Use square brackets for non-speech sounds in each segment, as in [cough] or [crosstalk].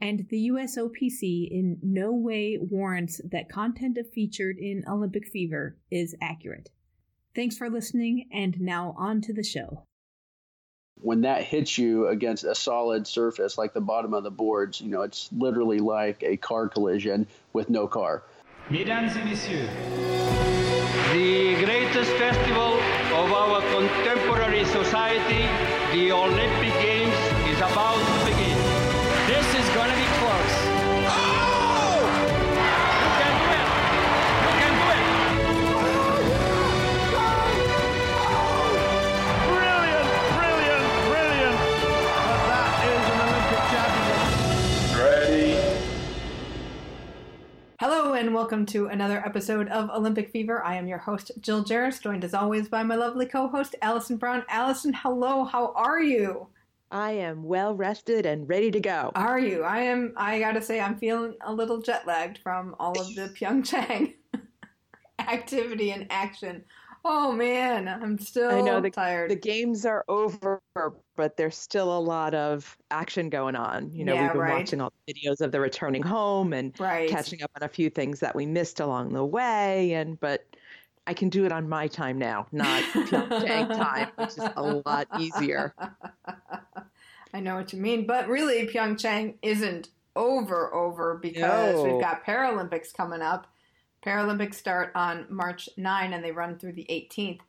and the USOPC in no way warrants that content featured in Olympic Fever is accurate. Thanks for listening, and now on to the show. When that hits you against a solid surface like the bottom of the boards, you know, it's literally like a car collision with no car. Mesdames et messieurs, the greatest festival of our contemporary society, the Olympic Games, is about to begin. Is going to be close. Oh! Hello, and welcome to another episode of Olympic Fever. I am your host, Jill Jaracz, joined as always by my lovely co host, Allison Brown. Allison, hello, how are you? I am well rested and ready to go. Are you? I am, I gotta say, I'm feeling a little jet lagged from all of the [laughs] Pyeongchang [laughs] activity and action. Oh man, I'm still I know the, tired. the games are over, but there's still a lot of action going on. You know, Yeah, we've been right. watching all the videos of the returning home and right. catching up on a few things that we missed along the way. And but I can do it on my time now, not Pyeongchang [laughs] time, which is a lot easier. [laughs] I know what you mean, but really, Pyeongchang isn't over over because No. we've got Paralympics coming up. Paralympics start on March 9 and they run through the 18th.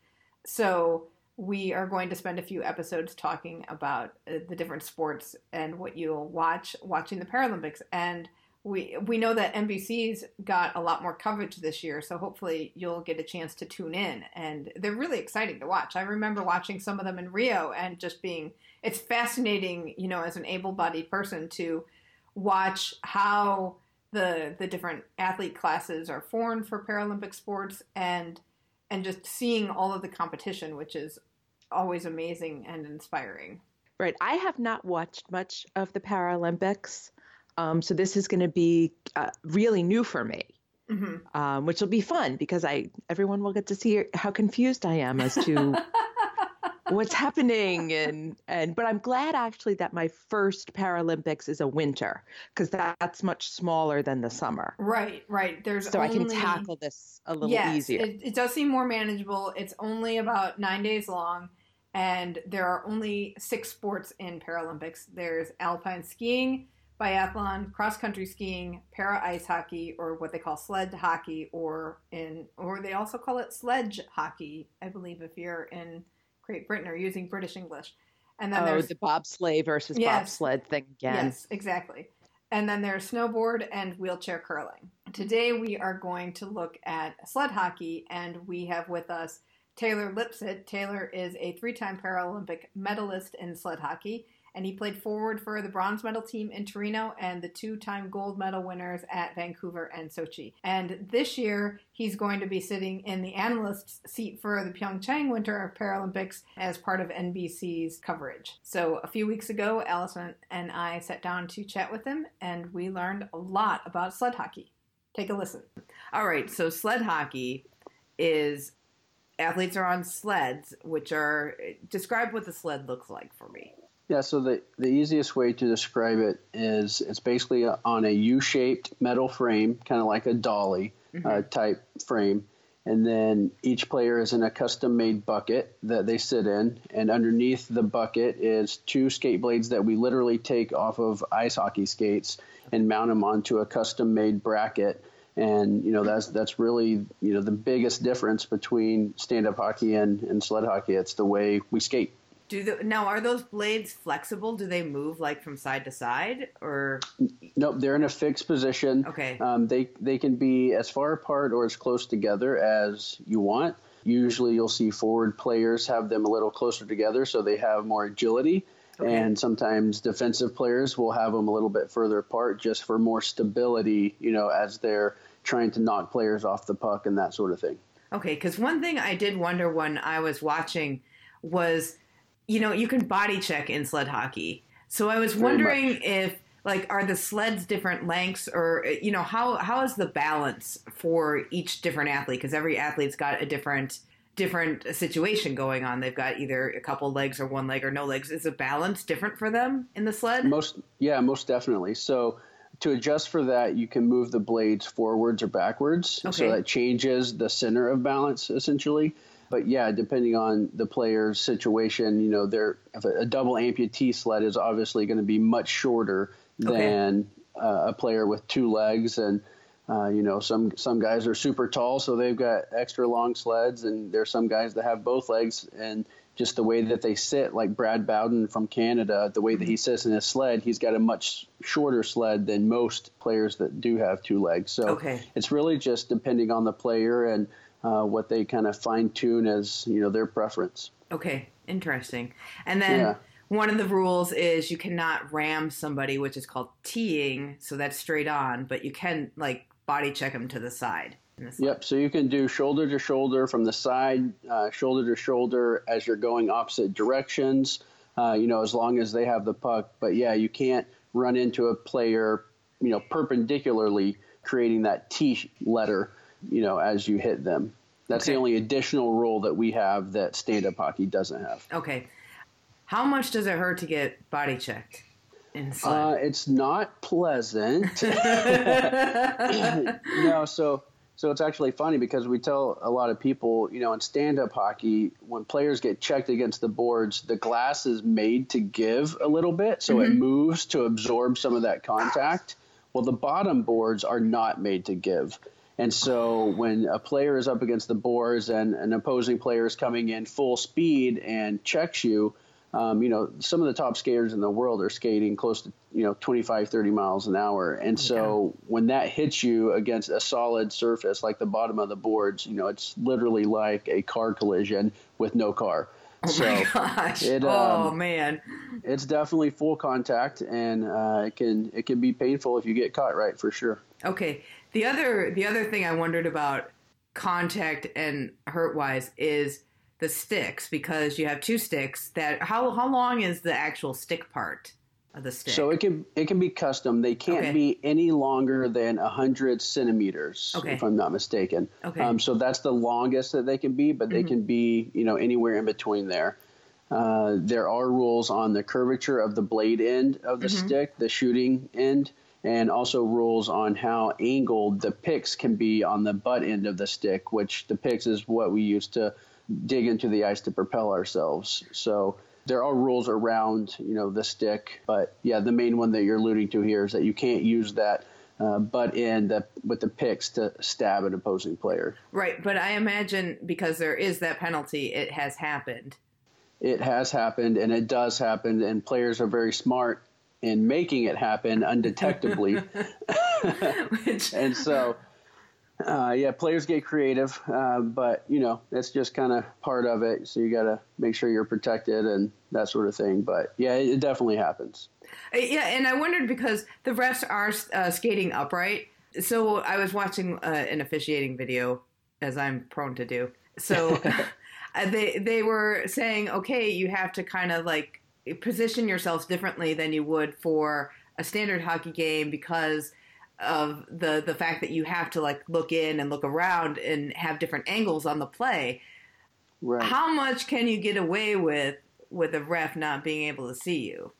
So we are going to spend a few episodes talking about uh, the different sports and what you'll watch watching the Paralympics. And we we know that NBC's got a lot more coverage this year, so hopefully you'll get a chance to tune in. And they're really exciting to watch. I remember watching some of them in Rio and just being it's fascinating, you know, as an able-bodied person to watch how the the different athlete classes are formed for Paralympic sports and and just seeing all of the competition, which is always amazing and inspiring. Right. I have not watched much of the Paralympics. Um, so this is going to be uh, really new for me. hmm um, which will be fun because I everyone will get to see how confused I am as to [laughs] what's happening and and but I'm glad actually that my first Paralympics is a winter because that's much smaller than the summer, right, right. There's so I can tackle this a little yes, easier. It, it does seem more manageable. It's only about nine days long, and there are only six sports in Paralympics. There's alpine skiing, biathlon, cross country skiing, para ice hockey, or what they call sled hockey, or in or they also call it sledge hockey. I believe if you're in Great Britain or using British English. And then oh, there's the bobsleigh versus Yes. bobsled thing again. Yes, exactly. And then there's snowboard and wheelchair curling. Today we are going to look at sled hockey, and we have with us Taylor Lipsett. Taylor is a three time Paralympic medalist in sled hockey, and he played forward for the bronze medal team in Torino and the two time gold medal winners at Vancouver and Sochi. And this year, he's going to be sitting in the analyst seat for the Pyeongchang Winter Paralympics as part of NBC's coverage. So, a few weeks ago, Allison and I sat down to chat with him, and we learned a lot about sled hockey. Take a listen. All right, so sled hockey is athletes are on sleds, which are describe what the sled looks like for me. Yeah, so the, the easiest way to describe it is it's basically a, on a U shaped metal frame, kind of like a dolly uh, type frame. And then each player is in a custom made bucket that they sit in. And underneath the bucket is two skate blades that we literally take off of ice hockey skates and mount them onto a custom made bracket. And you know that's that's really you know the biggest difference between stand up hockey and, and sled hockey. It's the way we skate. Do the, now are those blades flexible? Do they move like from side to side or? Nope, they're in a fixed position. Okay. Um, they they can be as far apart or as close together as you want. Usually, you'll see forward players have them a little closer together so they have more agility. Okay. And sometimes defensive players will have them a little bit further apart just for more stability, you know, as they're trying to knock players off the puck and that sort of thing. Okay, because one thing I did wonder when I was watching was, you know, you can body check in sled hockey. So I was wondering if, like, are the sleds different lengths, or you know, how how is the balance for each different athlete? Because every athlete's got a different different situation going on. They've got either a couple legs or one leg or no legs. Is the balance different for them in the sled? Most, yeah, most definitely. So to adjust for that, you can move the blades forwards or backwards. Okay. So that changes the center of balance essentially. But yeah, depending on the player's situation, you know, they're, if a, a double amputee sled is obviously going to be much shorter Okay. than uh, a player with two legs. And, uh, you know, some, some guys are super tall, so they've got extra long sleds. And there's some guys that have both legs. And just the way that they sit, like Brad Bowden from Canada, the way that he sits in his sled, he's got a much shorter sled than most players that do have two legs. So Okay. it's really just depending on the player and uh, what they kind of fine tune as you know their preference. Okay, interesting. And then Yeah. one of the rules is you cannot ram somebody, which is called teeing, so that's straight on, but you can like body check them to the side. the. Yep. So you can do shoulder to shoulder from the side, uh, shoulder to shoulder as you're going opposite directions. Uh, you know, as long as they have the puck. But yeah, you can't run into a player, you know, perpendicularly, creating that T letter, you know, as you hit them. That's Okay. the only additional rule that we have that stand-up hockey doesn't have. Okay. How much does it hurt to get body checked? Uh, it's not pleasant. [laughs] [laughs] no, so so it's actually funny because we tell a lot of people, you know, in stand-up hockey, when players get checked against the boards, the glass is made to give a little bit, so it moves to absorb some of that contact. Well, the bottom boards are not made to give. And so when a player is up against the boards and an opposing player is coming in full speed and checks you, um, you know, some of the top skaters in the world are skating close to, you know, 25, 30 miles an hour. And so when that hits you against a solid surface like the bottom of the boards, you know, it's literally like a car collision with no car. Oh so Gosh. it, oh um, man. it's definitely full contact and uh, it can it can be painful if you get caught right for sure. Okay. The other the other thing I wondered about contact and hurt wise is the sticks because you have two sticks that how how long is the actual stick part of the stick? So it can it can be custom. They can't Okay. be any longer than hundred centimeters, Okay. if I'm not mistaken. Okay. Mm-hmm. Um, so that's the longest that they can be, but they can be you know anywhere in between there. Uh, there are rules on the curvature of the blade end of the Mm-hmm. stick, the shooting end, and also rules on how angled the picks can be on the butt end of the stick, which the picks is what we use to dig into the ice to propel ourselves. So there are rules around, you know, the stick, but yeah, the main one that you're alluding to here is that you can't use that uh, butt end that, with the picks to stab an opposing player. right, but I imagine because there is that penalty, it has happened. It has happened, and it does happen, and players are very smart in making it happen undetectably. [laughs] And so uh, yeah players get creative uh, but you know that's just kind of part of it so you got to make sure you're protected and that sort of thing but yeah it, it definitely happens Uh, Yeah, and I wondered because the refs are uh, skating upright. So I was watching uh, an officiating video, as I'm prone to do. So [laughs] [laughs] uh, they they were saying, okay, you have to kind of like position yourselves differently than you would for a standard hockey game because of the the fact that you have to like look in and look around and have different angles on the play. right How much can you get away with with a ref not being able to see you?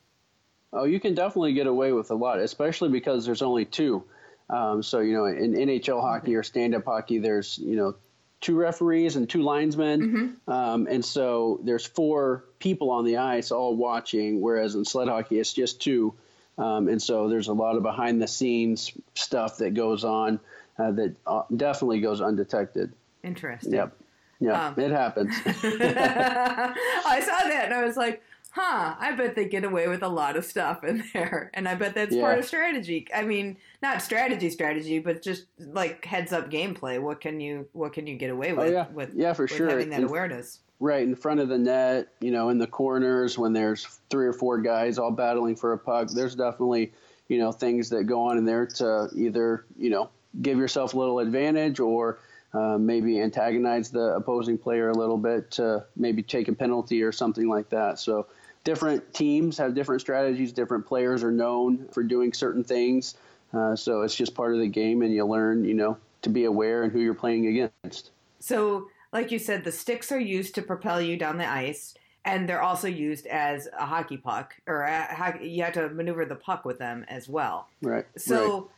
oh you can definitely get away with a lot especially because there's only two um, so you know in nhl hockey or stand-up hockey there's you know two referees and two linesmen um, and so there's four people on the ice all watching whereas in sled hockey it's just two um, and so there's a lot of behind the scenes stuff that goes on uh, that uh, definitely goes undetected. Interesting. Yep. Yeah, Um, it happens. [laughs] I saw that and I was like, huh, I bet they get away with a lot of stuff in [laughs] there. And I bet that's part of strategy. I mean, not strategy strategy, but just like heads up gameplay. What can you what can you get away with oh yeah, with, yeah, for with sure. having that In- awareness? right in front of the net, you know, in the corners when there's three or four guys all battling for a puck, there's definitely, you know, things that go on in there to either, you know, give yourself a little advantage or uh, maybe antagonize the opposing player a little bit to maybe take a penalty or something like that. So different teams have different strategies. Different players are known for doing certain things. Uh, so it's just part of the game, and you learn, you know, to be aware and who you're playing against. So, like you said, the sticks are used to propel you down the ice, and they're also used as a hockey puck, or a, you have to maneuver the puck with them as well. Right. right. So,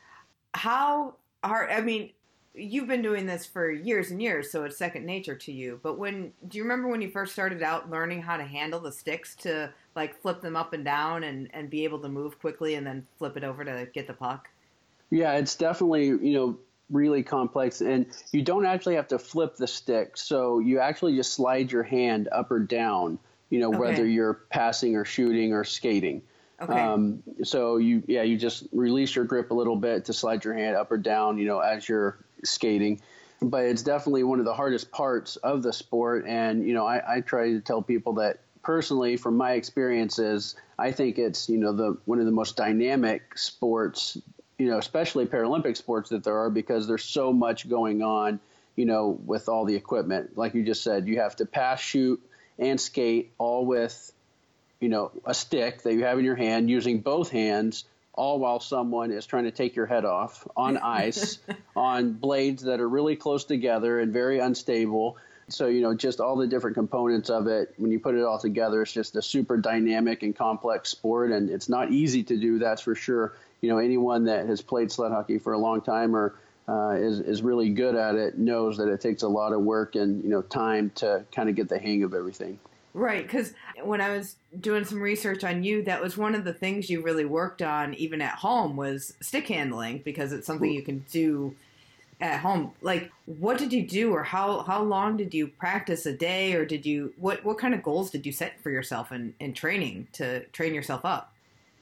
how hard? I mean, you've been doing this for years and years, so it's second nature to you. But when do you remember when you first started out learning how to handle the sticks to like flip them up and down and and be able to move quickly and then flip it over to get the puck? Yeah, it's definitely, you know, really complex and you don't actually have to flip the stick. So you actually just slide your hand up or down, you know, Okay. whether you're passing or shooting or skating. Okay. Um, so you, yeah, you just release your grip a little bit to slide your hand up or down, you know, as you're skating. But it's definitely one of the hardest parts of the sport. And, you know, I, I try to tell people that personally, from my experiences, I think it's, you know, the one of the most dynamic sports, you know, especially Paralympic sports that there are because there's so much going on, you know, with all the equipment. Like you just said, you have to pass, shoot, and skate all with you know, a stick that you have in your hand using both hands, all while someone is trying to take your head off on [laughs] ice, on blades that are really close together and very unstable. So, you know, just all the different components of it, when you put it all together, it's just a super dynamic and complex sport. And it's not easy to do, that's for sure. You know, anyone that has played sled hockey for a long time or uh, is, is really good at it knows that it takes a lot of work and, you know, time to kind of get the hang of everything. Right, because when I was doing some research on you, that was one of the things you really worked on, even at home, was stick handling because it's something you can do at home. Like, what did you do, or how how long did you practice a day, or did you what what kind of goals did you set for yourself in in training to train yourself up?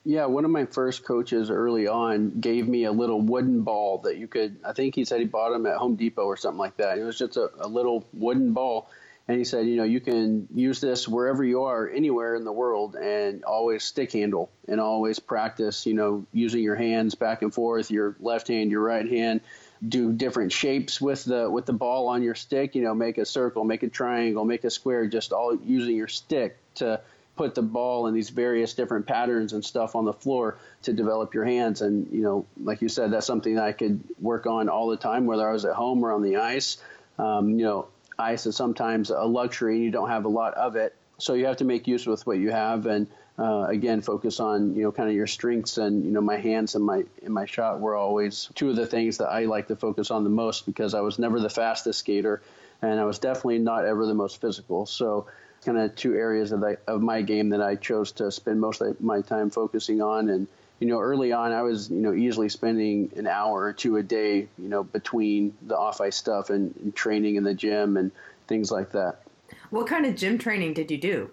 Yeah, one of my first coaches early on gave me a little wooden ball that you could, I think he said he bought them at Home Depot or something like that. It was just a, a little wooden ball. And he said, you know, you can use this wherever you are, anywhere in the world, and always stick handle and always practice, you know, using your hands back and forth, your left hand, your right hand, do different shapes with the with the ball on your stick, you know, make a circle, make a triangle, make a square, just all using your stick to put the ball in these various different patterns and stuff on the floor to develop your hands. And, you know, like you said, that's something that I could work on all the time, whether I was at home or on the ice. Um, you know, ice is sometimes a luxury and you don't have a lot of it. So you have to make use with what you have and, uh, again, focus on, you know, kind of your strengths and, you know, my hands and my, and my shot were always two of the things that I like to focus on the most because I was never the fastest skater and I was definitely not ever the most physical. So, kind of two areas of, the, of my game that I chose to spend most of my time focusing on. And, you know, early on, I was, you know, easily spending an hour or two a day, you know, between the off ice stuff and, and training in the gym and things like that. What kind of gym training did you do?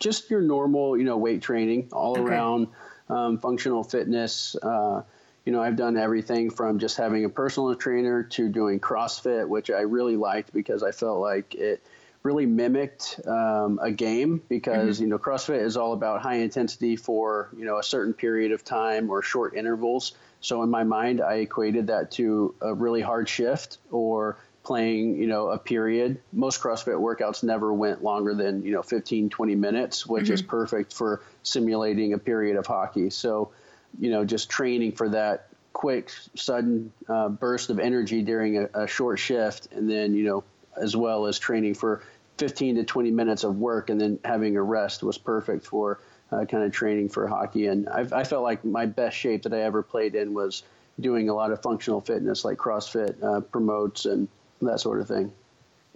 Just your normal, you know, weight training all Okay. around, um, functional fitness. Uh, you know, I've done everything from just having a personal trainer to doing CrossFit, which I really liked because I felt like it really mimicked um, a game because you know CrossFit is all about high intensity for you know a certain period of time or short intervals. So in my mind, I equated that to a really hard shift or playing you know a period. Most CrossFit workouts never went longer than you know 15, 20 minutes, which is perfect for simulating a period of hockey. So you know just training for that quick sudden uh, burst of energy during a, a short shift and then you know as well as training for 15 to 20 minutes of work and then having a rest was perfect for uh, kind of training for hockey. And I've, I felt like my best shape that I ever played in was doing a lot of functional fitness like CrossFit uh, promotes and that sort of thing.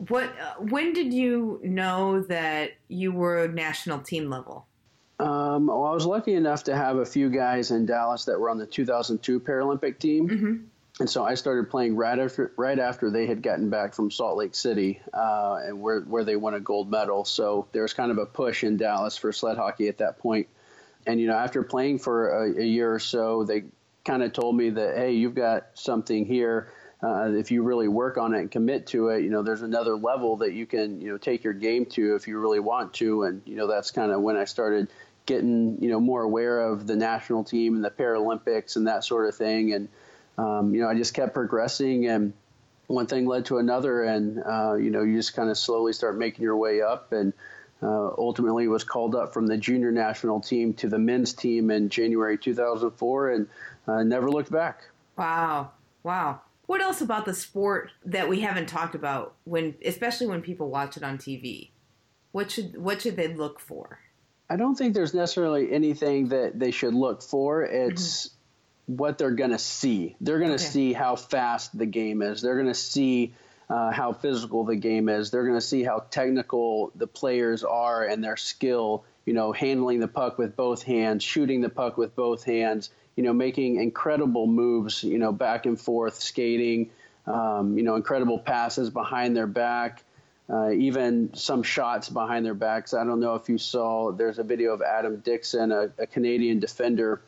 What uh, when did you know that you were national team level? Um, well, I was lucky enough to have a few guys in Dallas that were on the 2002 Paralympic team. And so I started playing right after right after they had gotten back from Salt Lake City, uh, and where where they won a gold medal. So there was kind of a push in Dallas for sled hockey at that point. And you know, after playing for a, a year or so, they kind of told me that hey, you've got something here. Uh, if you really work on it and commit to it, you know, there's another level that you can, you know, take your game to if you really want to. And, you know, that's kind of when I started getting, you know, more aware of the national team and the Paralympics and that sort of thing. And, um, you know, I just kept progressing and one thing led to another. And, uh, you know, you just kind of slowly start making your way up and, uh, ultimately was called up from the junior national team to the men's team in January 2004 and uh, never looked back. Wow. Wow. What else about the sport that we haven't talked about when especially when people watch it on TV? What should what should they look for? I don't think there's necessarily anything that they should look for. It's mm-hmm what they're going to see. They're going to okay. see how fast the game is. They're going to see uh, how physical the game is. They're going to see how technical the players are and their skill. You know, handling the puck with both hands, shooting the puck with both hands. You know, making incredible moves. You know, back and forth skating. Um, you know, incredible passes behind their back. Uh, even some shots behind their backs. I don't know if you saw. There's a video of Adam Dixon, a, a Canadian defender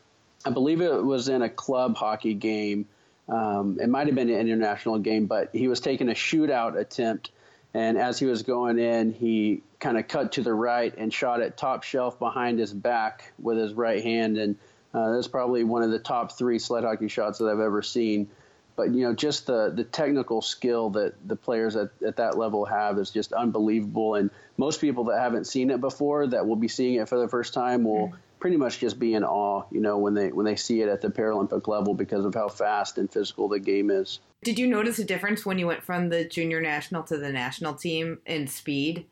I believe it was in a club hockey game. Um, it might have been an international game, but he was taking a shootout attempt. And as he was going in, he kind of cut to the right and shot it top shelf behind his back with his right hand. And uh, that's probably one of the top three sled hockey shots that I've ever seen. But you know, just the the technical skill that the players at, at that level have is just unbelievable. And most people that haven't seen it before, that will be seeing it for the first time, will. Mm-hmm pretty much just be in awe, you know, when they when they see it at the Paralympic level because of how fast and physical the game is. Did you notice a difference when you went from the junior national to the national team in speed?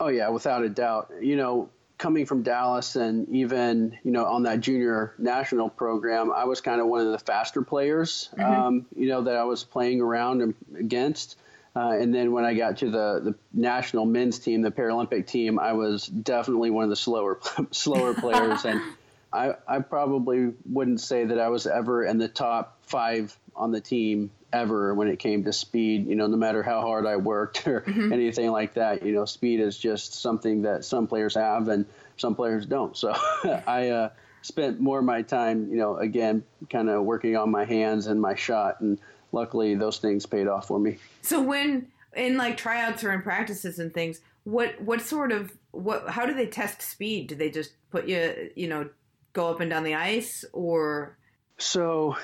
Oh yeah, without a doubt. You know, coming from Dallas and even you know on that junior national program, I was kind of one of the faster players. Mm-hmm. Um, you know that I was playing around against. Uh, and then when I got to the, the national men's team, the Paralympic team, I was definitely one of the slower [laughs] slower [laughs] players, and I, I probably wouldn't say that I was ever in the top five on the team ever when it came to speed. You know, no matter how hard I worked or mm-hmm. [laughs] anything like that, you know, speed is just something that some players have and some players don't. So I uh, spent more of my time, you know, again, kind of working on my hands and my shot and luckily those things paid off for me. So when in like tryouts or in practices and things, what what sort of what how do they test speed? Do they just put you you know go up and down the ice or? So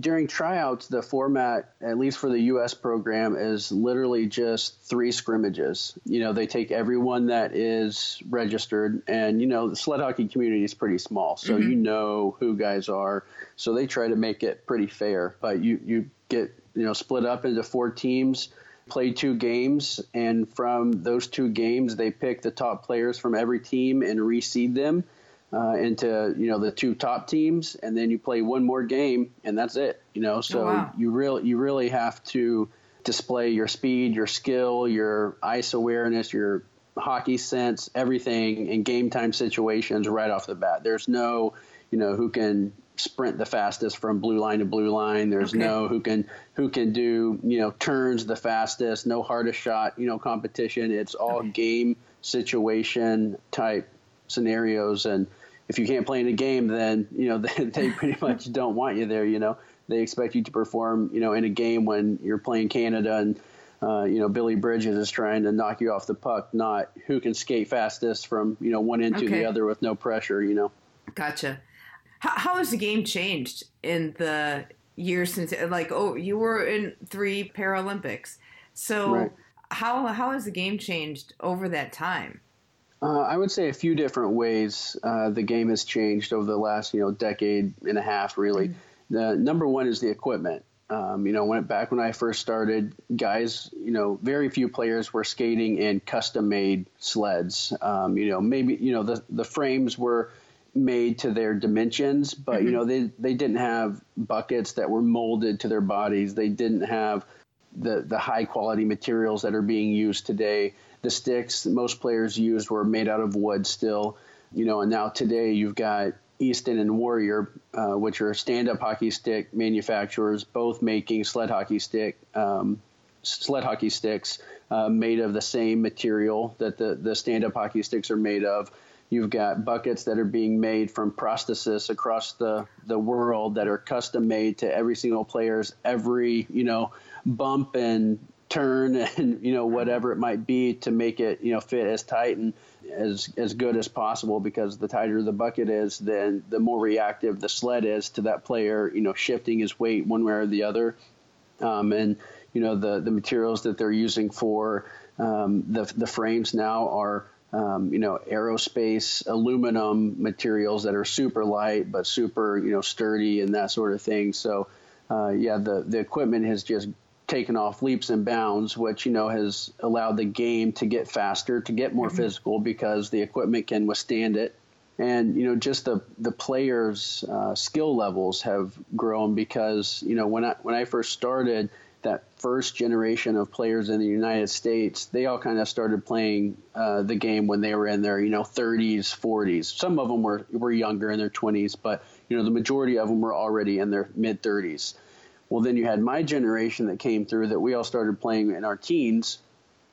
during tryouts, the format, at least for the U.S. program, is literally just three scrimmages. You know, they take everyone that is registered, and you know, the sled hockey community is pretty small, so mm-hmm. you know who guys are. So they try to make it pretty fair. But you you get you know split up into four teams play two games and from those two games they pick the top players from every team and reseed them uh, into you know the two top teams and then you play one more game and that's it you know so oh, wow. you really you really have to display your speed your skill your ice awareness your hockey sense everything in game time situations right off the bat there's no you know who can sprint the fastest from blue line to blue line. There's okay. no who can who can do you know turns the fastest. No hardest shot you know competition. It's all okay. game situation type scenarios. And if you can't play in a game, then you know [laughs] they, they pretty much don't want you there. You know they expect you to perform you know in a game when you're playing Canada and. Uh, you know, Billy Bridges is trying to knock you off the puck, not who can skate fastest from you know one end okay. to the other with no pressure. You know. Gotcha. How, how has the game changed in the years since? Like, oh, you were in three Paralympics, so right. how how has the game changed over that time? Uh, I would say a few different ways uh, the game has changed over the last you know decade and a half. Really, mm-hmm. the number one is the equipment. Um, you know, when back when I first started, guys, you know, very few players were skating in custom-made sleds. Um, you know, maybe you know the the frames were made to their dimensions, but mm-hmm. you know they they didn't have buckets that were molded to their bodies. They didn't have the the high quality materials that are being used today. The sticks that most players used were made out of wood still, you know, and now today you've got Easton and Warrior, uh, which are stand-up hockey stick manufacturers, both making sled hockey stick um, sled hockey sticks uh, made of the same material that the the stand-up hockey sticks are made of. You've got buckets that are being made from prosthesis across the, the world that are custom made to every single player's every, you know, bump and turn [laughs] and, you know, whatever it might be to make it, you know, fit as tight and as, as good as possible because the tighter the bucket is, then the more reactive the sled is to that player, you know, shifting his weight one way or the other. Um, and, you know, the, the materials that they're using for um, the, the frames now are um, you know, aerospace aluminum materials that are super light but super, you know, sturdy and that sort of thing. So, uh, yeah, the the equipment has just taken off leaps and bounds, which you know has allowed the game to get faster, to get more mm-hmm. physical because the equipment can withstand it. And you know, just the the players' uh, skill levels have grown because you know when I when I first started, that first generation of players in the United States, they all kind of started playing uh, the game when they were in their, you know, 30s, 40s. Some of them were, were younger in their 20s, but, you know, the majority of them were already in their mid 30s. Well, then you had my generation that came through that we all started playing in our teens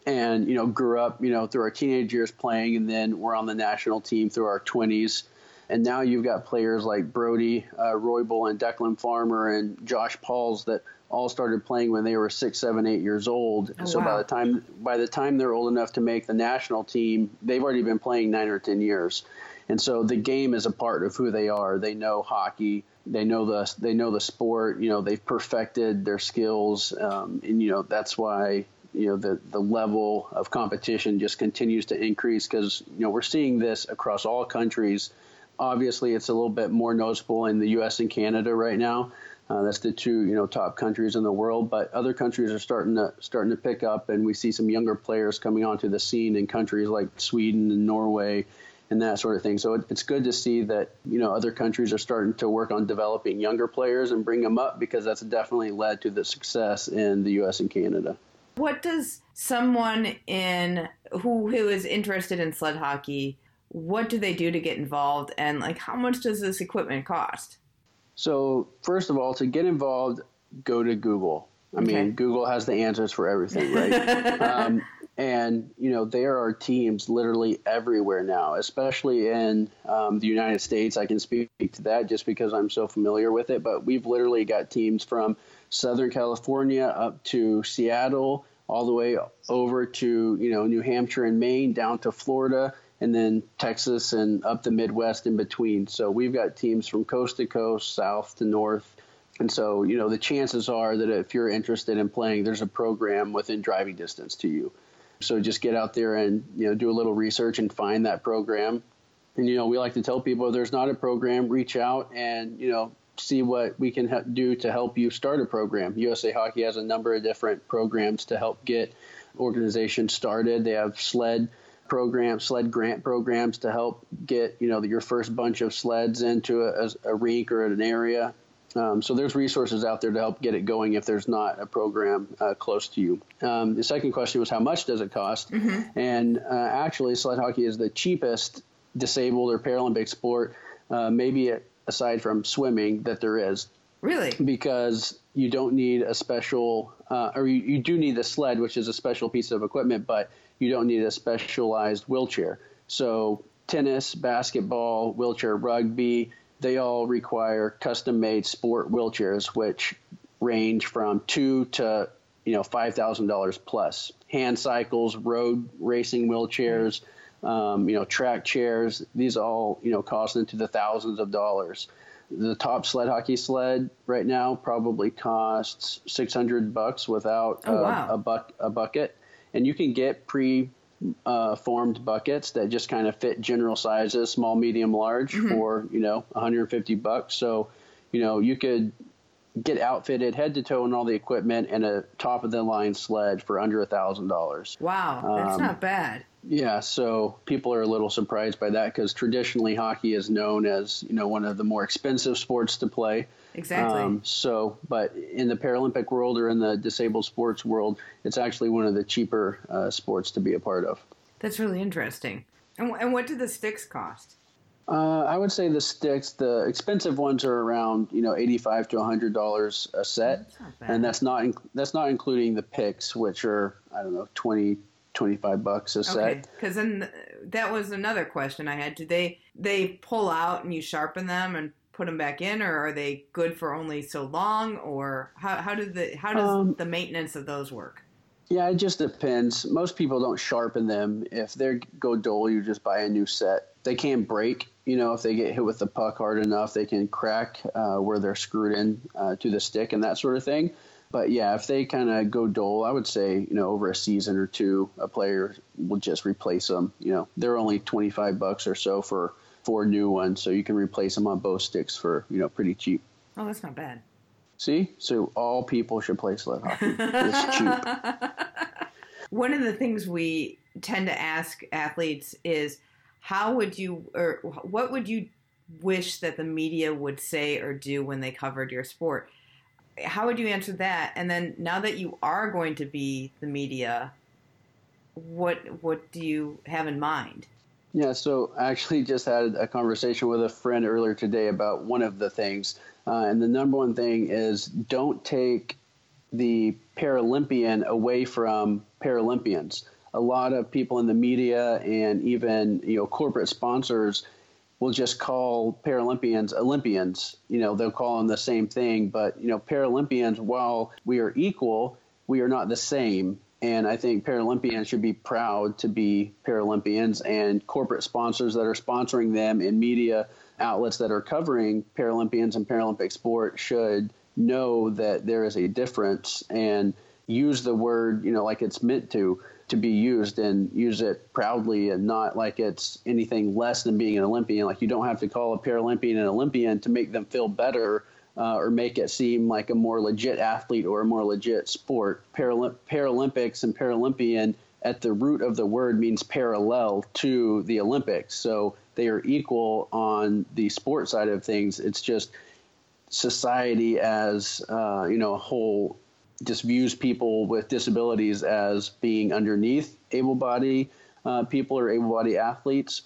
and, you know, grew up, you know, through our teenage years playing, and then we're on the national team through our 20s. And now you've got players like Brody, uh, Roybal and Declan Farmer and Josh Pauls that – all started playing when they were six, seven, eight years old. Oh, so wow. by the time by the time they're old enough to make the national team, they've already been playing nine or ten years. And so the game is a part of who they are. They know hockey. They know the they know the sport. You know they've perfected their skills, um, and you know that's why you know the the level of competition just continues to increase because you know we're seeing this across all countries. Obviously, it's a little bit more noticeable in the U.S. and Canada right now. Uh, that's the two you know top countries in the world, but other countries are starting to starting to pick up, and we see some younger players coming onto the scene in countries like Sweden and Norway, and that sort of thing. So it, it's good to see that you know other countries are starting to work on developing younger players and bring them up because that's definitely led to the success in the U.S. and Canada. What does someone in who who is interested in sled hockey? What do they do to get involved, and like how much does this equipment cost? So, first of all, to get involved, go to Google. I okay. mean, Google has the answers for everything, right? [laughs] um, and, you know, there are teams literally everywhere now, especially in um, the United States. I can speak to that just because I'm so familiar with it. But we've literally got teams from Southern California up to Seattle, all the way over to, you know, New Hampshire and Maine, down to Florida and then Texas and up the Midwest in between. So we've got teams from coast to coast, south to north. And so, you know, the chances are that if you're interested in playing, there's a program within driving distance to you. So just get out there and, you know, do a little research and find that program. And, you know, we like to tell people if there's not a program, reach out and, you know, see what we can do to help you start a program. USA Hockey has a number of different programs to help get organizations started. They have sled programs, sled grant programs to help get you know your first bunch of sleds into a, a rink or an area. Um, so there's resources out there to help get it going if there's not a program uh, close to you. Um, the second question was how much does it cost? Mm-hmm. And uh, actually, sled hockey is the cheapest disabled or Paralympic sport, uh, maybe aside from swimming, that there is. Really? Because you don't need a special, uh, or you, you do need the sled, which is a special piece of equipment, but you don't need a specialized wheelchair. So tennis, basketball, wheelchair rugby, they all require custom made sport wheelchairs, which range from two to you know five thousand dollars plus. Hand cycles, road racing wheelchairs, um, you know track chairs. These all you know cost into the thousands of dollars. The top sled hockey sled right now probably costs six hundred bucks without oh, wow. a, buck a bucket and you can get pre uh, formed buckets that just kind of fit general sizes, small, medium, large, mm-hmm. for you know 150 bucks. So, you know, you could get outfitted head to toe in all the equipment and a top of the line sledge for under a thousand dollars. Wow, that's um, not bad. Yeah, so people are a little surprised by that because traditionally hockey is known as you know one of the more expensive sports to play. Exactly. Um, so, but in the Paralympic world or in the disabled sports world, it's actually one of the cheaper uh, sports to be a part of. That's really interesting. And, and what do the sticks cost? Uh, I would say the sticks, the expensive ones are around you know eighty five to hundred dollars a set, and that's not in, that's not including the picks, which are I don't know 20, 25 bucks a set. Okay, because then that was another question I had. Do they they pull out and you sharpen them and put them back in, or are they good for only so long, or how how do the how does Um, the maintenance of those work? Yeah, it just depends. Most people don't sharpen them. If they go dull, you just buy a new set. They can break. You know, if they get hit with the puck hard enough, they can crack uh, where they're screwed in uh, to the stick and that sort of thing. But yeah, if they kind of go dull, I would say you know over a season or two, a player will just replace them. You know, they're only twenty five bucks or so for four new ones, so you can replace them on both sticks for you know pretty cheap. Oh, that's not bad. See, so all people should play sled hockey. It's [laughs] cheap. One of the things we tend to ask athletes is how would you or what would you wish that the media would say or do when they covered your sport? How would you answer that? And then now that you are going to be the media, what what do you have in mind? Yeah, so I actually just had a conversation with a friend earlier today about one of the things. Uh, and the number one thing is don't take the Paralympian away from Paralympians. A lot of people in the media and even you know corporate sponsors will just call Paralympians Olympians. You know they'll call them the same thing, but you know Paralympians, while we are equal, we are not the same. And I think Paralympians should be proud to be Paralympians, and corporate sponsors that are sponsoring them and media outlets that are covering Paralympians and Paralympic sport should know that there is a difference and use the word, you know, like it's meant to to be used and use it proudly and not like it's anything less than being an Olympian. Like you don't have to call a Paralympian an Olympian to make them feel better uh, or make it seem like a more legit athlete or a more legit sport. Paralymp- Paralympics and Paralympian at the root of the word means parallel to the Olympics. So they are equal on the sport side of things. It's just society as uh, you know a whole just views people with disabilities as being underneath able-bodied uh, people or able-bodied athletes,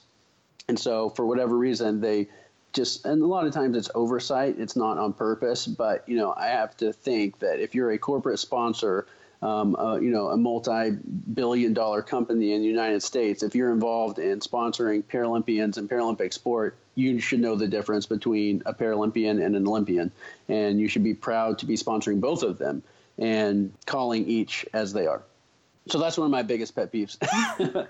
and so for whatever reason they just and a lot of times it's oversight. It's not on purpose, but you know I have to think that if you're a corporate sponsor. Um, uh, you know, a multi-billion-dollar company in the United States. If you're involved in sponsoring Paralympians and Paralympic sport, you should know the difference between a Paralympian and an Olympian, and you should be proud to be sponsoring both of them and calling each as they are. So that's one of my biggest pet peeves. [laughs]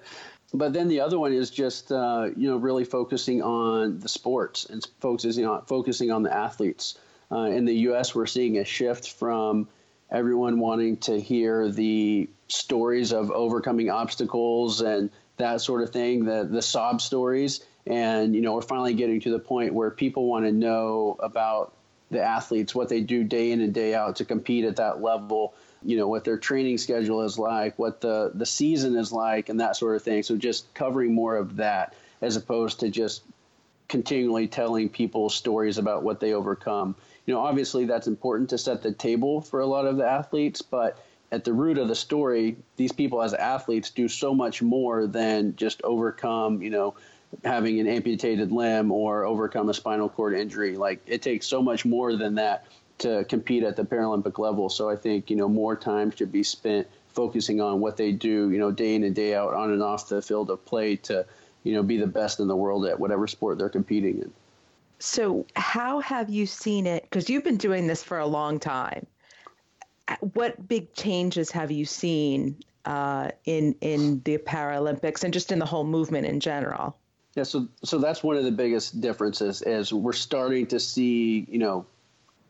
but then the other one is just uh, you know really focusing on the sports and focusing on focusing on the athletes. Uh, in the U.S., we're seeing a shift from everyone wanting to hear the stories of overcoming obstacles and that sort of thing, the the sob stories, and you know we're finally getting to the point where people want to know about the athletes, what they do day in and day out to compete at that level. You know what their training schedule is like, what the the season is like, and that sort of thing. So just covering more of that as opposed to just continually telling people stories about what they overcome. You know, obviously that's important to set the table for a lot of the athletes, but at the root of the story, these people as athletes do so much more than just overcome, you know, having an amputated limb or overcome a spinal cord injury. Like it takes so much more than that to compete at the Paralympic level. So I think, you know, more time should be spent focusing on what they do, you know, day in and day out on and off the field of play to, you know, be the best in the world at whatever sport they're competing in. So, how have you seen it? Because you've been doing this for a long time. What big changes have you seen uh, in in the Paralympics and just in the whole movement in general? Yeah, so so that's one of the biggest differences is we're starting to see, you know,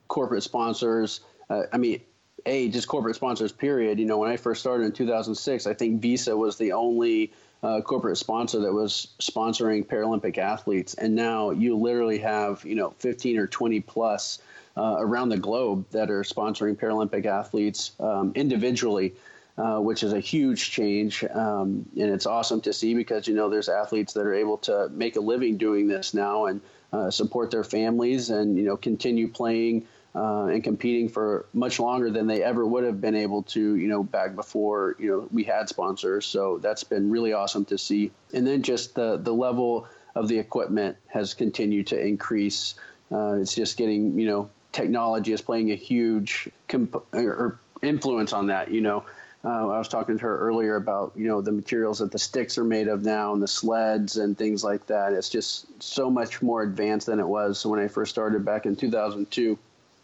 corporate sponsors. Uh, I mean, a just corporate sponsors. Period. You know, when I first started in 2006, I think Visa was the only uh, corporate sponsor that was sponsoring Paralympic athletes, and now you literally have you know 15 or 20 plus uh, around the globe that are sponsoring Paralympic athletes um, individually. Uh, which is a huge change, um, and it's awesome to see because you know there's athletes that are able to make a living doing this now and uh, support their families and you know continue playing uh, and competing for much longer than they ever would have been able to, you know, back before, you know, we had sponsors. So that's been really awesome to see. And then just the, the level of the equipment has continued to increase. Uh, it's just getting, you know, technology is playing a huge comp- or influence on that. You know, uh, I was talking to her earlier about you know the materials that the sticks are made of now and the sleds and things like that. It's just so much more advanced than it was when I first started back in 2002.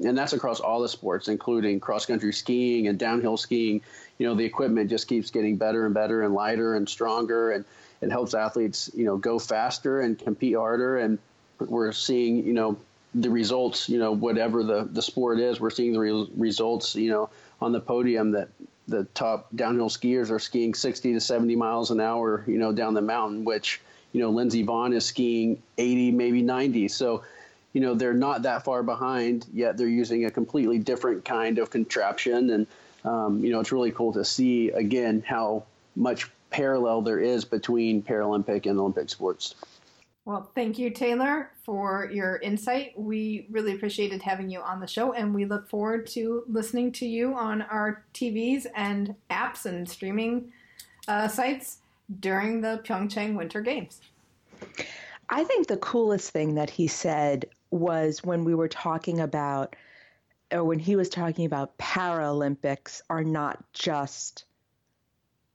And that's across all the sports, including cross country skiing and downhill skiing. You know, the equipment just keeps getting better and better and lighter and stronger, and it helps athletes, you know, go faster and compete harder. And we're seeing, you know, the results, you know, whatever the, the sport is, we're seeing the re- results, you know, on the podium that the top downhill skiers are skiing 60 to 70 miles an hour, you know, down the mountain, which, you know, Lindsey Vonn is skiing 80, maybe 90. So, you know, they're not that far behind, yet they're using a completely different kind of contraption. And, um, you know, it's really cool to see, again, how much parallel there is between Paralympic and Olympic sports. Well, thank you, Taylor, for your insight. We really appreciated having you on the show, and we look forward to listening to you on our TVs and apps and streaming uh, sites during the Pyeongchang Winter Games. I think the coolest thing that he said was when we were talking about, or when he was talking about Paralympics are not just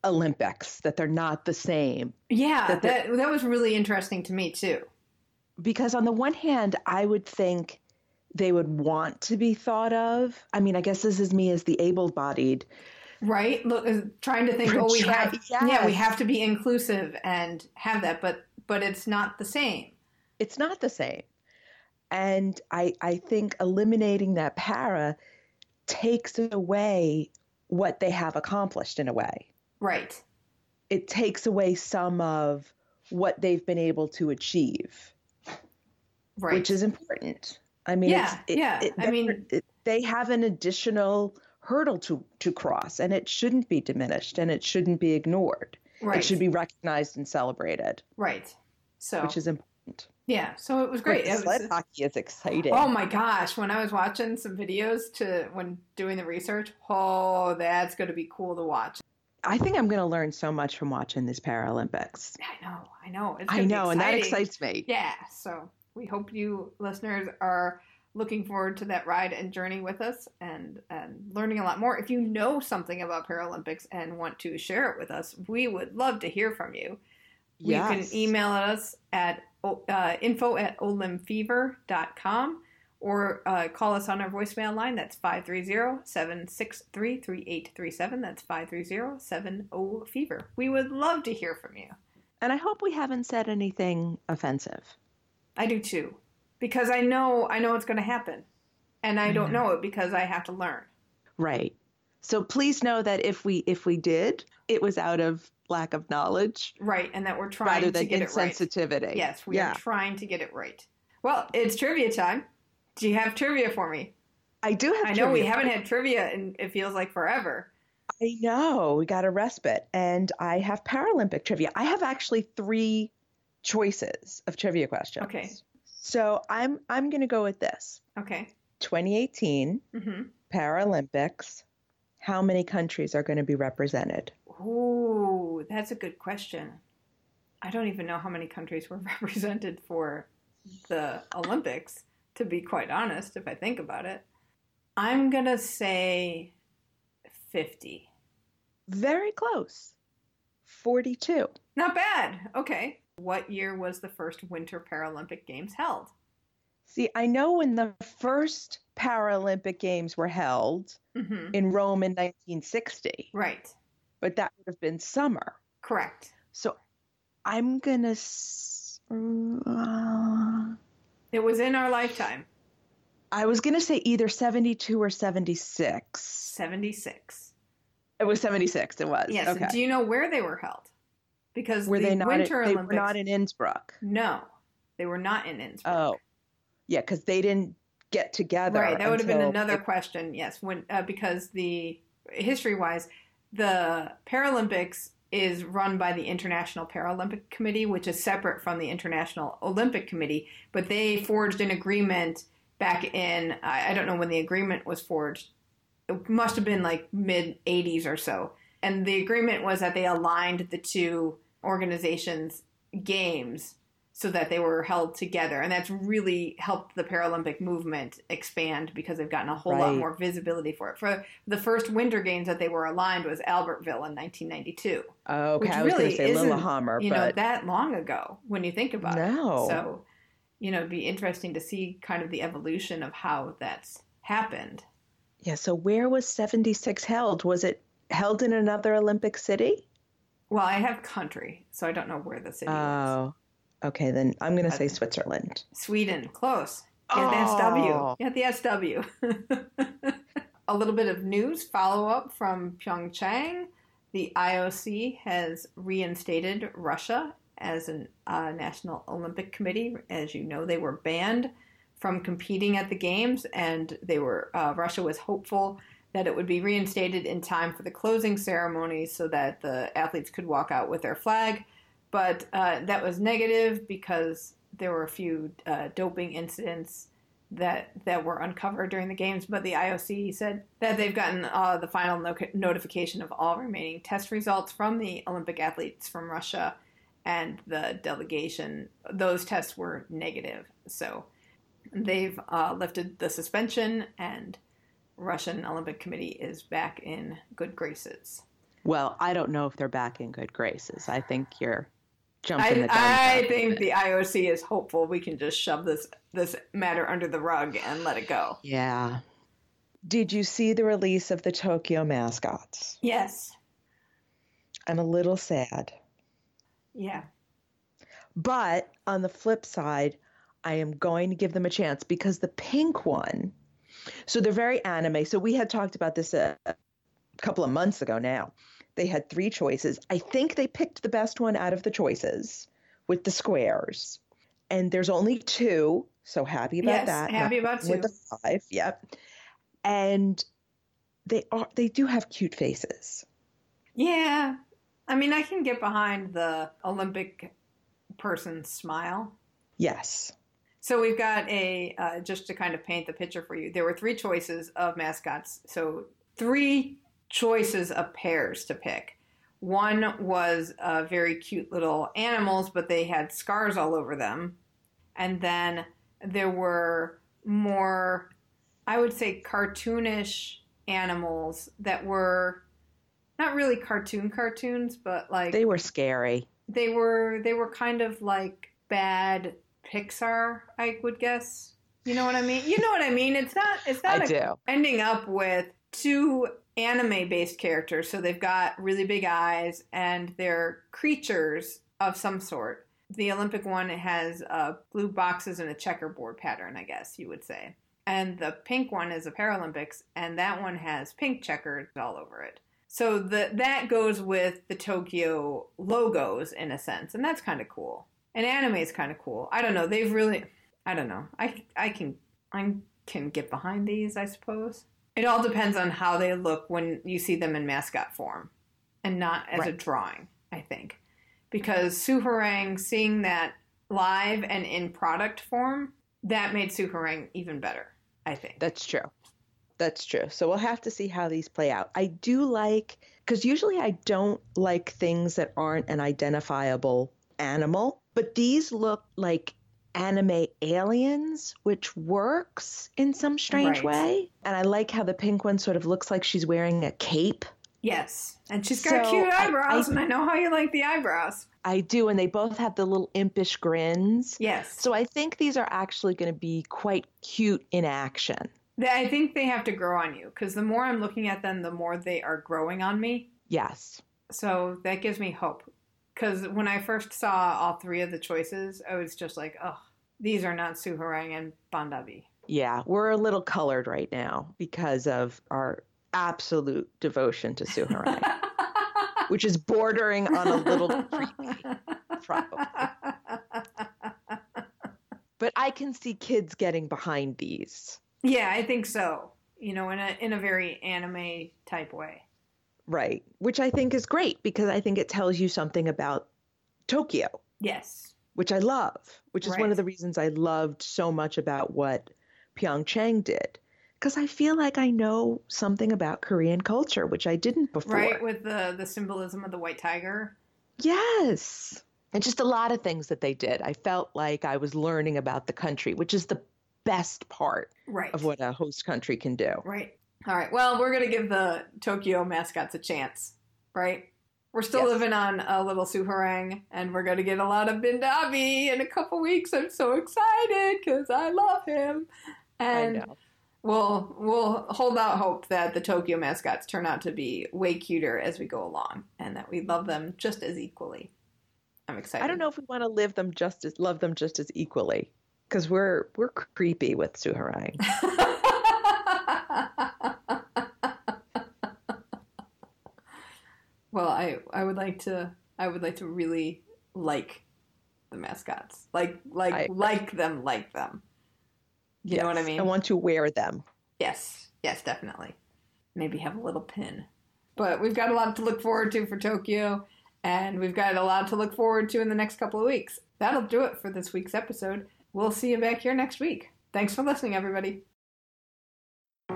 Olympics, that they're not the same. Yeah, that, that, that was really interesting to me too. Because on the one hand, I would think they would want to be thought of. I mean, I guess this is me as the able-bodied. Right. Look, uh, trying to think, oh, we have, yes. [laughs] yeah, we have to be inclusive and have that, but but it's not the same. It's not the same. And I I think eliminating that para takes away what they have accomplished in a way. Right. It takes away some of what they've been able to achieve. Right. Which is important. I mean, yeah, it, yeah. It, I mean, it, they have an additional hurdle to, to cross, and it shouldn't be diminished and it shouldn't be ignored. Right. It should be recognized and celebrated. Right. So, which is important. Yeah, so it was great. It sled was, hockey is exciting. Oh my gosh! When I was watching some videos to when doing the research, oh, that's going to be cool to watch. I think I'm going to learn so much from watching these Paralympics. I know, I know. I know, and that excites me. Yeah, so we hope you listeners are looking forward to that ride and journey with us and, and learning a lot more. If you know something about Paralympics and want to share it with us, we would love to hear from you. Yes. You can email us at uh, info at olympfever.com or uh, call us on our voicemail line. That's 530-763-3837. That's 530-70-FEVER. We would love to hear from you. And I hope we haven't said anything offensive. I do too. Because I know I know it's going to happen. And I don't know it because I have to learn. Right. So please know that if we if we did, it was out of lack of knowledge. Right, and that we're trying rather than to get insensitivity. it right. Yes, we yeah. are trying to get it right. Well, it's trivia time. Do you have trivia for me? I do have. I know we haven't had trivia, and it feels like forever. I know we got a respite, and I have Paralympic trivia. I have actually three choices of trivia questions. Okay. So I'm I'm going to go with this. Okay. 2018 mm-hmm. Paralympics. How many countries are going to be represented? Ooh, that's a good question. I don't even know how many countries were [laughs] represented for the Olympics to be quite honest, if I think about it. I'm going to say 50. Very close. 42. Not bad. Okay. What year was the first Winter Paralympic Games held? See, I know when the first Paralympic Games were held mm-hmm. in Rome in 1960. Right. But that would have been summer. Correct. So I'm going to. Uh, it was in our lifetime. I was going to say either 72 or 76. 76. It was 76. It was. Yes. Okay. Do you know where they were held? Because were the they not Winter in, they Olympics. were not in Innsbruck. No, they were not in Innsbruck. Oh, yeah, because they didn't get together. Right. That would have been another it, question. Yes, when uh, because the history wise, the Paralympics is run by the International Paralympic Committee, which is separate from the International Olympic Committee. But they forged an agreement back in, I don't know when the agreement was forged. It must have been like mid 80s or so. And the agreement was that they aligned the two organizations' games so that they were held together. And that's really helped the Paralympic movement expand because they've gotten a whole lot more visibility for it. For the first Winter Games that they were aligned was Albertville in 1992. Okay, Which I was really going to say Lillehammer, You know, but that long ago when you think about No. it. So, you know, it'd be interesting to see kind of the evolution of how that's happened. yeah. So where was 76 held? Was it held in another Olympic city? Well, I have country, so I don't know where the city is. Oh, okay. Then I'm going to say Switzerland. Sweden, close. Yeah, the SW. Oh. Yeah, the SW. [laughs] a little bit of news follow up from Pyeongchang. The IOC has reinstated Russia as a uh, National Olympic Committee. As you know, they were banned from competing at the games, and they were uh, Russia was hopeful that it would be reinstated in time for the closing ceremony so that the athletes could walk out with their flag. But uh, that was negative because there were a few uh, doping incidents that that were uncovered during the games. But the IOC said that they've gotten uh, the final no- notification of all remaining test results from the Olympic athletes from Russia and the delegation. Those tests were negative, so they've uh, lifted the suspension and. Russian Olympic Committee is back in good graces. Well, I don't know if they're back in good graces. I think you're jumping the I, gun. I think the IOC is hopeful we can just shove this this matter under the rug and let it go. Yeah. Did you see the release of the Tokyo mascots? Yes. I'm a little sad. Yeah. But on the flip side, I am going to give them a chance because the pink one, so they're very anime. So we had talked about this a, a couple of months ago now. They had three choices. I think they picked the best one out of the choices with the squares. And there's only two, so happy about Yes, that. happy Not about with the five, yep. And they are they do have cute faces. Yeah. I mean, I can get behind the Olympic person's smile. Yes. So we've got a uh, just to kind of paint the picture for you. There were three choices of mascots. So three choices of pairs to pick. One was uh, very cute little animals, but they had scars all over them. And then there were more, I would say, cartoonish animals that were not really cartoon cartoons, but like They were scary. they were they were kind of like bad Pixar, I would guess. You know what I mean? You know what I mean? It's not it's not I a- do. ending up with two anime based characters. So they've got really big eyes and they're creatures of some sort. The Olympic one has uh, blue boxes and a checkerboard pattern, I guess you would say. And the pink one is a Paralympics, and that one has pink checkers all over it. So the, that goes with the Tokyo logos in a sense, and that's kind of cool. And anime is kind of cool. I don't know. They've really, I don't know. I I can I can get behind these, I suppose. It all depends on how they look when you see them in mascot form, and not as a drawing. I think because Soohorang seeing that live and in product form that made Soohorang even better. I think. That's true. That's true. So we'll have to see how these play out. I do like, because usually I don't like things that aren't an identifiable animal, but these look like anime aliens, which works in some strange Right. way. And I like how the pink one sort of looks like she's wearing a cape. Yes, and she's got So, cute eyebrows, I- and I know how you like the eyebrows. I do, and they both have the little impish grins. Yes. So I think these are actually going to be quite cute in action. I think they have to grow on you because the more I'm looking at them, the more they are growing on me. Yes. So that gives me hope. Because when I first saw all three of the choices, I was just like, oh, these are not Soohorang and Bandabi. Yeah, we're a little colored right now because of our absolute devotion to Soohorang, [laughs] which is bordering on a little creepy, probably. But I can see kids getting behind these. yeah, I think so. You know, in a in a very anime type way. Right. Which I think is great because I think it tells you something about Tokyo, Yes. which I love, which is one of the reasons I loved so much about what Pyeongchang did. Because I feel like I know something about Korean culture, which I didn't before. Right with the the symbolism of the white tiger. Yes. and just a lot of things that they did. I felt like I was learning about the country, which is the best part Right. of what a host country can do. Right. All right. Well, we're going to give the Tokyo mascots a chance, right? We're still Yes. living on a little Soohorang, and we're going to get a lot of Bandabi in a couple weeks. I'm so excited because I love him. And I know. we'll we'll hold out hope that the Tokyo mascots turn out to be way cuter as we go along, and that we love them just as equally. I'm excited. I don't know if we want to live them just as love them just as equally because we're we're creepy with Soohorang. [laughs] well, I I would like to I would like to really like the mascots. Like like I- like them like them. You know what I mean? I want to wear them. yes. Yes, definitely. Maybe have a little pin. But we've got a lot to look forward to for Tokyo and we've got a lot to look forward to in the next couple of weeks. That'll do it for this week's episode. We'll see you back here next week. Thanks for listening everybody.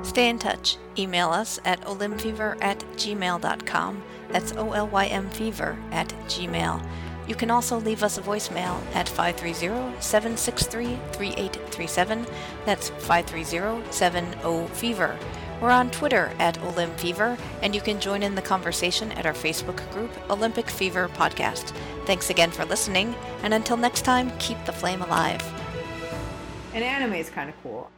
Stay in touch. Email us at olympfever at gmail.com. That's O L Y M fever at gmail. You can also leave us a voicemail at 530 763 3837. That's 530 70 fever. We're on Twitter at Olymp Fever, and you can join in the conversation at our Facebook group, Olympic Fever Podcast. Thanks again for listening, and until next time, keep the flame alive. And anime is kind of cool.